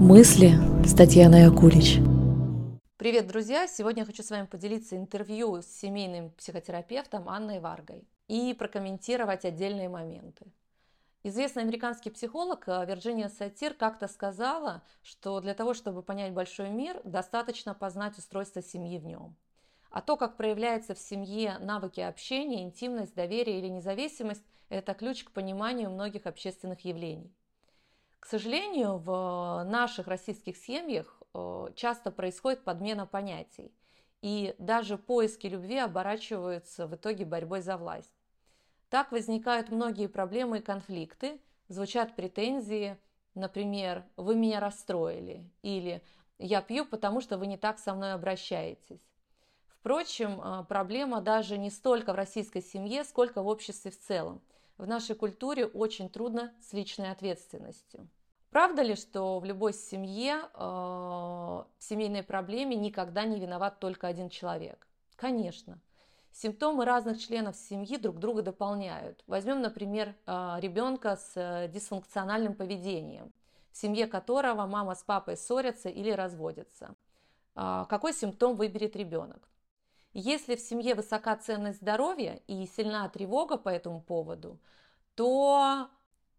Мысли с Татьяной Акулич. Привет, друзья! Сегодня я хочу с вами поделиться интервью с семейным психотерапевтом Анной Варгой и прокомментировать отдельные моменты. Известный американский психолог э, Вирджиния Сатир как-то сказала, что для того, чтобы понять большой мир, достаточно познать устройство семьи в нем. А то, как проявляется в семье навыки общения, интимность, доверие или независимость – это ключ к пониманию многих общественных явлений. К сожалению, в наших российских семьях э, часто происходит подмена понятий, и даже поиски любви оборачиваются в итоге борьбой за власть. Так возникают многие проблемы и конфликты, звучат претензии, например, «вы меня расстроили» или «я пью, потому что вы не так со мной обращаетесь». Впрочем, э, проблема даже не столько в российской семье, сколько в обществе в целом – в нашей культуре очень трудно с личной ответственностью. Правда ли, что в любой семье, э, в семейной проблеме никогда не виноват только один человек? Конечно. Симптомы разных членов семьи друг друга дополняют. Возьмем, например, э, ребенка с э, дисфункциональным поведением, в семье которого мама с папой ссорятся или разводятся. Э, какой симптом выберет ребенок? Если в семье высока ценность здоровья и сильна тревога по этому поводу, то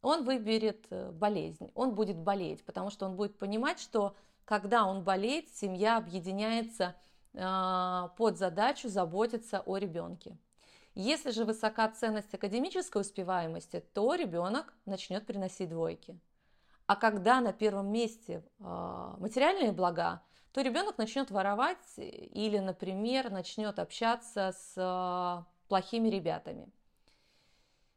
он выберет э, болезнь, он будет болеть, потому что он будет понимать, что когда он болеет, семья объединяется а, под задачу заботиться о ребенке. Если же высока ценность академической успеваемости, то ребенок начнет приносить двойки. А когда на первом месте а, материальные блага, то ребенок начнет воровать или, например, начнет общаться с а, плохими ребятами.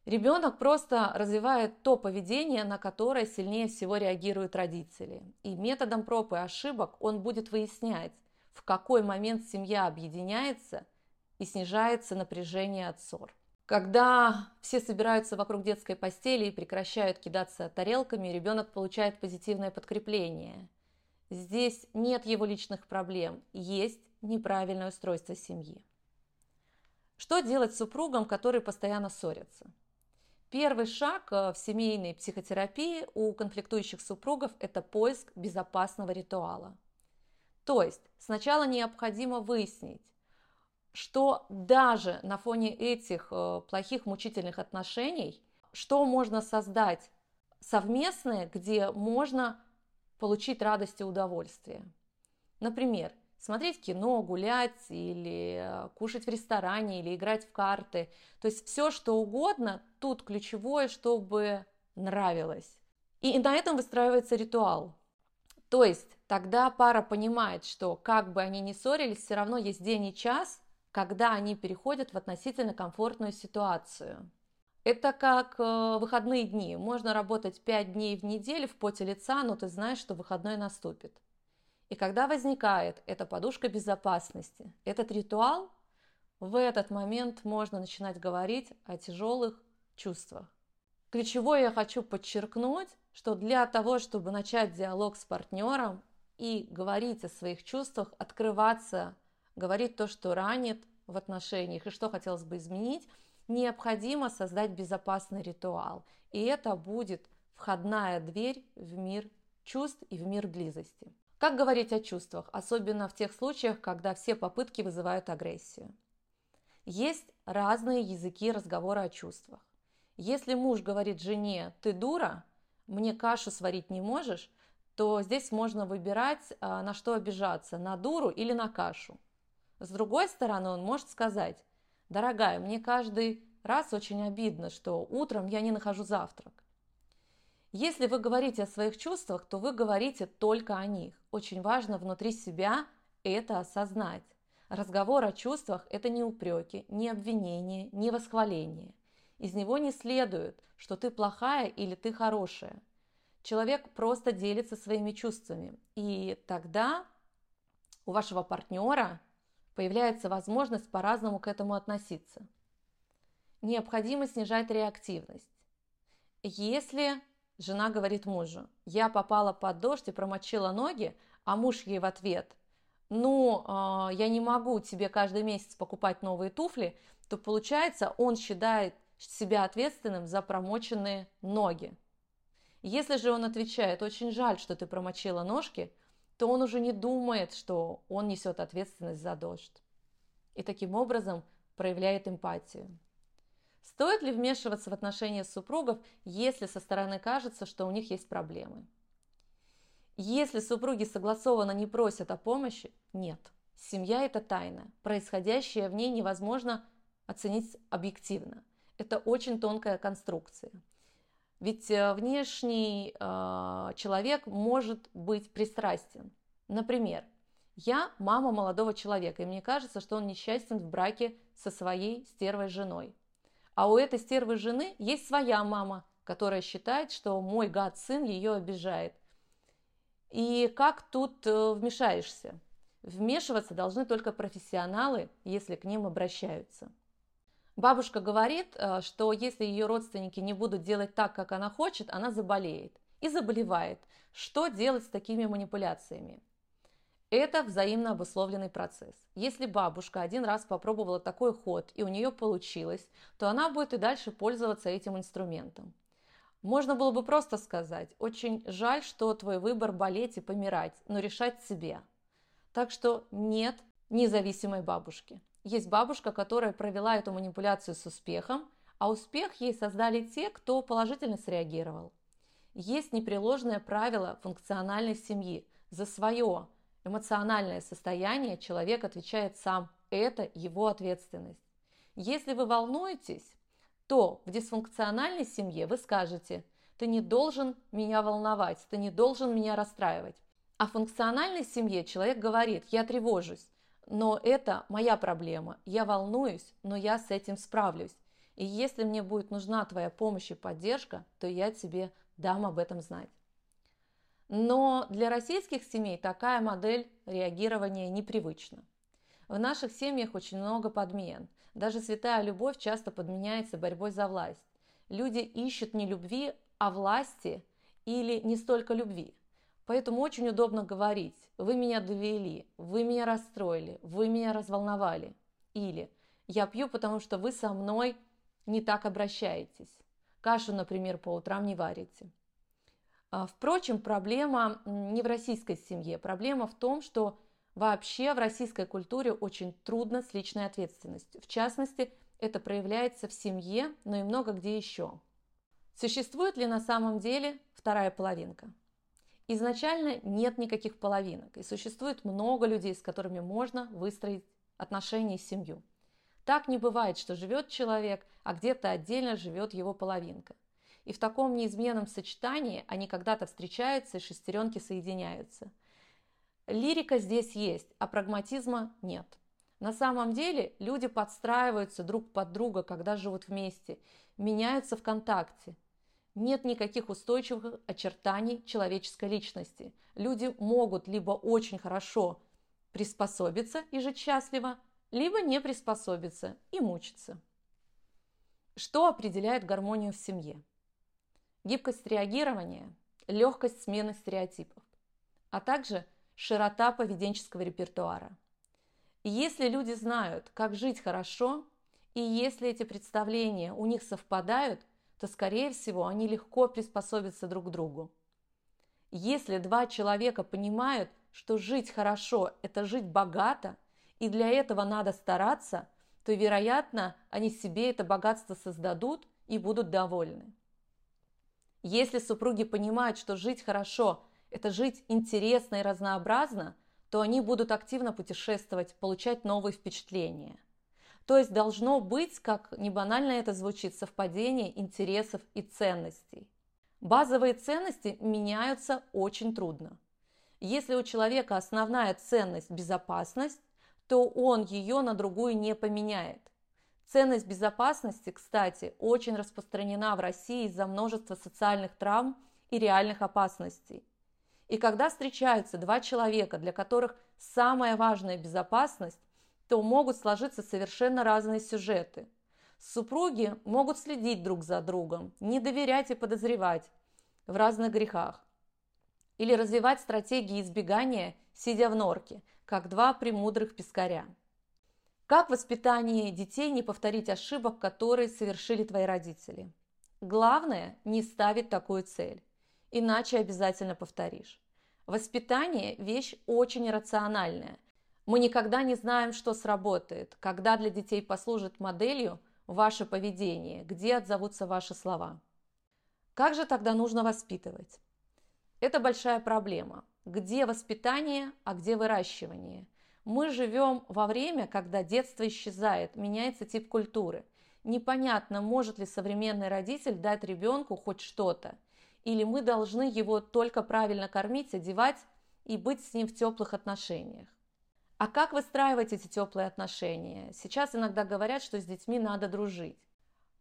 Ребенок просто развивает то поведение, на которое сильнее всего реагируют родители. И методом проб и ошибок он будет выяснять, в какой момент семья объединяется и снижается напряжение от ссор. Когда все собираются вокруг детской постели и прекращают кидаться тарелками, ребенок получает позитивное подкрепление – Здесь нет его личных проблем, есть неправильное устройство семьи. Что делать супругам, которые постоянно ссорятся? Первый шаг э, в семейной психотерапии у конфликтующих супругов – это поиск безопасного ритуала. То есть сначала необходимо выяснить, что даже на фоне этих э, плохих мучительных отношений, что можно создать совместное, где можно получить радость и удовольствие. Например, смотреть кино, гулять или э, кушать в ресторане или играть в карты. То есть все, что угодно, тут ключевое, чтобы нравилось. И на этом выстраивается ритуал. То есть тогда пара понимает, что как бы они ни ссорились, все равно есть день и час, когда они переходят в относительно комфортную ситуацию. Это как э, выходные дни. Можно работать 5 дней в неделю в поте лица, но ты знаешь, что выходной наступит. И когда возникает эта подушка безопасности, этот ритуал, в этот момент можно начинать говорить о тяжелых чувствах. Ключевое я хочу подчеркнуть, что для того, чтобы начать диалог с партнером и говорить о своих чувствах, открываться, говорить то, что ранит в отношениях и что хотелось бы изменить – необходимо создать безопасный ритуал. И это будет входная дверь в мир чувств и в мир близости. Как говорить о чувствах, особенно в тех случаях, когда все попытки вызывают агрессию? Есть разные языки разговора о чувствах. Если муж говорит жене «ты дура», «мне кашу сварить не можешь», то здесь можно выбирать, а, на что обижаться, на дуру или на кашу. С другой стороны, он может сказать Дорогая, мне каждый раз очень обидно, что утром я не нахожу завтрак. Если вы говорите о своих чувствах, то вы говорите только о них. Очень важно внутри себя это осознать. Разговор о чувствах – это не упреки, не обвинения, не восхваление. Из него не следует, что ты плохая или ты хорошая. Человек просто делится своими чувствами. И тогда у вашего партнера появляется возможность по-разному к этому относиться. Необходимо снижать реактивность. Если жена говорит мужу, я попала под дождь и промочила ноги, а муж ей в ответ, ну, э, я не могу тебе каждый месяц покупать новые туфли, то получается, он считает себя ответственным за промоченные ноги. Если же он отвечает «очень жаль, что ты промочила ножки», то он уже не думает, что он несет ответственность за дождь. И таким образом проявляет эмпатию. Стоит ли вмешиваться в отношения супругов, если со стороны кажется, что у них есть проблемы? Если супруги согласованно не просят о помощи, нет. Семья – это тайна. Происходящее в ней невозможно оценить объективно. Это очень тонкая конструкция. Ведь э, внешний э, человек может быть пристрастен. Например, я мама молодого человека, и мне кажется, что он несчастен в браке со своей стервой женой. А у этой стервы жены есть своя мама, которая считает, что мой гад-сын ее обижает. И как тут э, вмешаешься? Вмешиваться должны только профессионалы, если к ним обращаются. Бабушка говорит, э, что если ее родственники не будут делать так, как она хочет, она заболеет. И заболевает. Что делать с такими манипуляциями? Это взаимно обусловленный процесс. Если бабушка один раз попробовала такой ход и у нее получилось, то она будет и дальше пользоваться этим инструментом. Можно было бы просто сказать, очень жаль, что твой выбор болеть и помирать, но решать себе. Так что нет независимой бабушки. Есть бабушка, которая провела эту манипуляцию с успехом, а успех ей создали те, кто положительно среагировал. Есть непреложное правило функциональной семьи. За свое эмоциональное состояние человек отвечает сам. Это его ответственность. Если вы волнуетесь, то в дисфункциональной семье вы скажете, ты не должен меня волновать, ты не должен меня расстраивать. А в функциональной семье человек говорит, я тревожусь, но это моя проблема, я волнуюсь, но я с этим справлюсь. И если мне будет нужна твоя помощь и поддержка, то я тебе дам об этом знать. Но для российских семей такая модель реагирования непривычна. В наших семьях очень много подмен. Даже святая любовь часто подменяется борьбой за власть. Люди ищут не любви, а власти или не столько любви. Поэтому очень удобно говорить «вы меня довели», «вы меня расстроили», «вы меня разволновали» или «я пью, потому что вы со мной не так обращаетесь». Кашу, например, по утрам не варите. А, впрочем, проблема не в российской семье. Проблема в том, что вообще в российской культуре очень трудно с личной ответственностью. В частности, это проявляется в семье, но и много где еще. Существует ли на самом деле вторая половинка? Изначально нет никаких половинок, и существует много людей, с которыми можно выстроить отношения и семью. Так не бывает, что живет человек, а где-то отдельно живет его половинка. И в таком неизменном сочетании они когда-то встречаются и шестеренки соединяются. Лирика здесь есть, а прагматизма нет. На самом деле люди подстраиваются друг под друга, когда живут вместе, меняются в контакте. Нет никаких устойчивых очертаний человеческой личности. Люди могут либо очень хорошо приспособиться и жить счастливо, либо не приспособиться и мучиться. Что определяет гармонию в семье? гибкость реагирования, легкость смены стереотипов, а также широта поведенческого репертуара. Если люди знают, как жить хорошо, и если эти представления у них совпадают, то, скорее всего, они легко приспособятся друг к другу. Если два человека понимают, что жить хорошо – это жить богато, и для этого надо стараться, то, вероятно, они себе это богатство создадут и будут довольны. Если супруги понимают, что жить хорошо – это жить интересно и разнообразно, то они будут активно путешествовать, получать новые впечатления. То есть должно быть, как не банально это звучит, совпадение интересов и ценностей. Базовые ценности меняются очень трудно. Если у человека основная ценность – безопасность, то он ее на другую не поменяет. Ценность безопасности, кстати, очень распространена в России из-за множества социальных травм и реальных опасностей. И когда встречаются два человека, для которых самая важная безопасность, то могут сложиться совершенно разные сюжеты. Супруги могут следить друг за другом, не доверять и подозревать в разных грехах. Или развивать стратегии избегания, сидя в норке, как два премудрых пескаря. Как в воспитании детей не повторить ошибок, которые совершили твои родители? Главное – не ставить такую цель. иначе обязательно повторишь. Воспитание – вещь очень рациональная. Мы никогда не знаем, что сработает, когда для детей послужит моделью ваше поведение, где отзовутся ваши слова. Как же тогда нужно воспитывать? Это большая проблема. Где воспитание, а где выращивание? Мы живем во время, когда детство исчезает, меняется тип культуры. Непонятно, может ли современный родитель дать ребенку хоть что-то. Или мы должны его только правильно кормить, одевать и быть с ним в теплых отношениях. А как выстраивать эти теплые отношения? Сейчас иногда говорят, что с детьми надо дружить.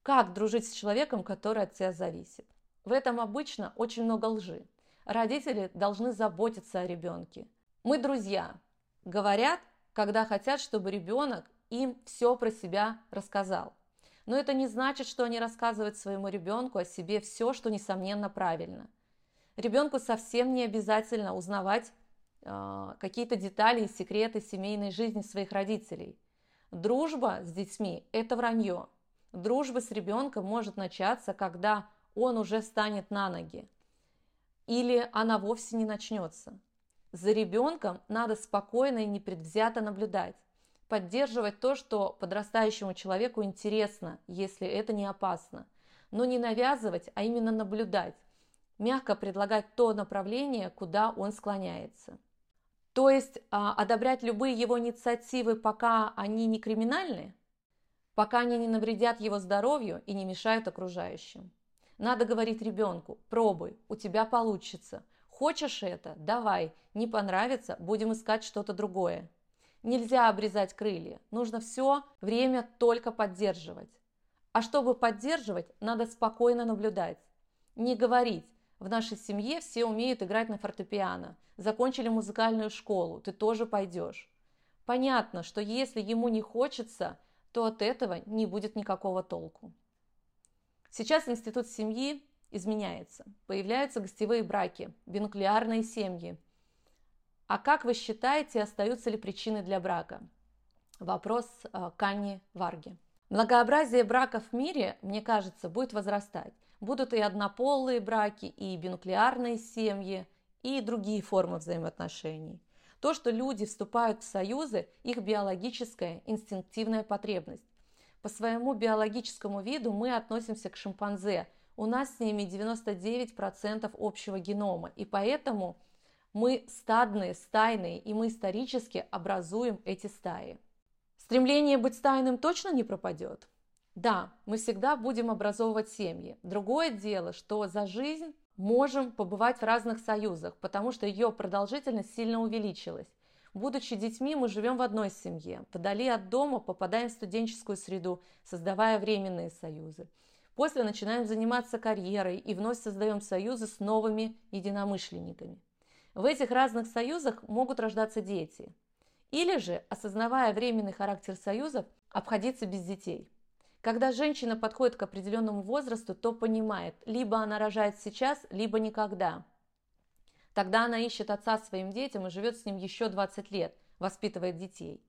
Как дружить с человеком, который от тебя зависит? В этом обычно очень много лжи. Родители должны заботиться о ребенке. Мы друзья, говорят, когда хотят, чтобы ребенок им все про себя рассказал. Но это не значит, что они рассказывают своему ребенку о себе все, что несомненно правильно. Ребенку совсем не обязательно узнавать какие-то детали и секреты семейной жизни своих родителей. Дружба с детьми – это вранье. Дружба с ребенком может начаться, когда он уже станет на ноги. Или она вовсе не начнется. За ребенком надо спокойно и непредвзято наблюдать, поддерживать то, что подрастающему человеку интересно, если это не опасно, но не навязывать, а именно наблюдать, мягко предлагать то направление, куда он склоняется. То есть а, одобрять любые его инициативы, пока они не криминальны, пока они не навредят его здоровью и не мешают окружающим. Надо говорить ребенку, пробуй, у тебя получится, Хочешь это? Давай. Не понравится? Будем искать что-то другое. Нельзя обрезать крылья. Нужно все время только поддерживать. А чтобы поддерживать, надо спокойно наблюдать. Не говорить. В нашей семье все умеют играть на фортепиано. Закончили музыкальную школу. Ты тоже пойдешь. Понятно, что если ему не хочется, то от этого не будет никакого толку. Сейчас институт семьи изменяется. Появляются гостевые браки, бинуклеарные семьи. А как вы считаете, остаются ли причины для брака? Вопрос э, Канни Варги. Многообразие браков в мире, мне кажется, будет возрастать. Будут и однополые браки, и бинуклеарные семьи, и другие формы взаимоотношений. То, что люди вступают в союзы, их биологическая, инстинктивная потребность. По своему биологическому виду мы относимся к шимпанзе – у нас с ними 99% общего генома, и поэтому мы стадные, стайные, и мы исторически образуем эти стаи. Стремление быть стайным точно не пропадет? Да, мы всегда будем образовывать семьи. Другое дело, что за жизнь можем побывать в разных союзах, потому что ее продолжительность сильно увеличилась. Будучи детьми, мы живем в одной семье. Вдали от дома попадаем в студенческую среду, создавая временные союзы. После начинаем заниматься карьерой и вновь создаем союзы с новыми единомышленниками. В этих разных союзах могут рождаться дети. Или же, осознавая временный характер союзов, обходиться без детей. Когда женщина подходит к определенному возрасту, то понимает, либо она рожает сейчас, либо никогда. Тогда она ищет отца своим детям и живет с ним еще 20 лет, воспитывает детей.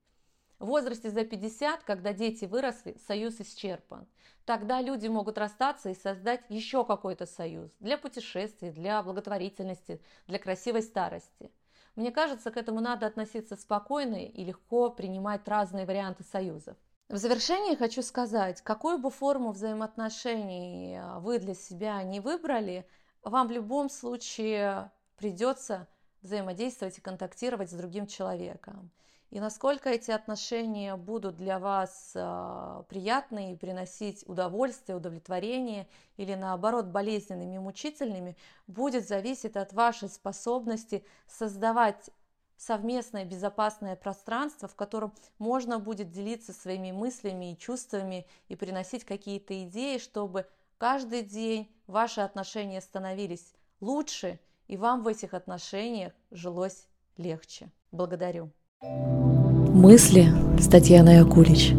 В возрасте за 50, когда дети выросли, союз исчерпан. Тогда люди могут расстаться и создать еще какой-то союз для путешествий, для благотворительности, для красивой старости. Мне кажется, к этому надо относиться спокойно и легко принимать разные варианты союзов. В завершение хочу сказать, какую бы форму взаимоотношений а, вы для себя не выбрали, вам в любом случае придется взаимодействовать и контактировать с другим человеком. И насколько эти отношения будут для вас э, приятны и приносить удовольствие, удовлетворение или наоборот болезненными и мучительными, будет зависеть от вашей способности создавать совместное безопасное пространство, в котором можно будет делиться своими мыслями и чувствами и приносить какие-то идеи, чтобы каждый день ваши отношения становились лучше и вам в этих отношениях жилось легче. Благодарю. Мысли с Татьяной Акулич.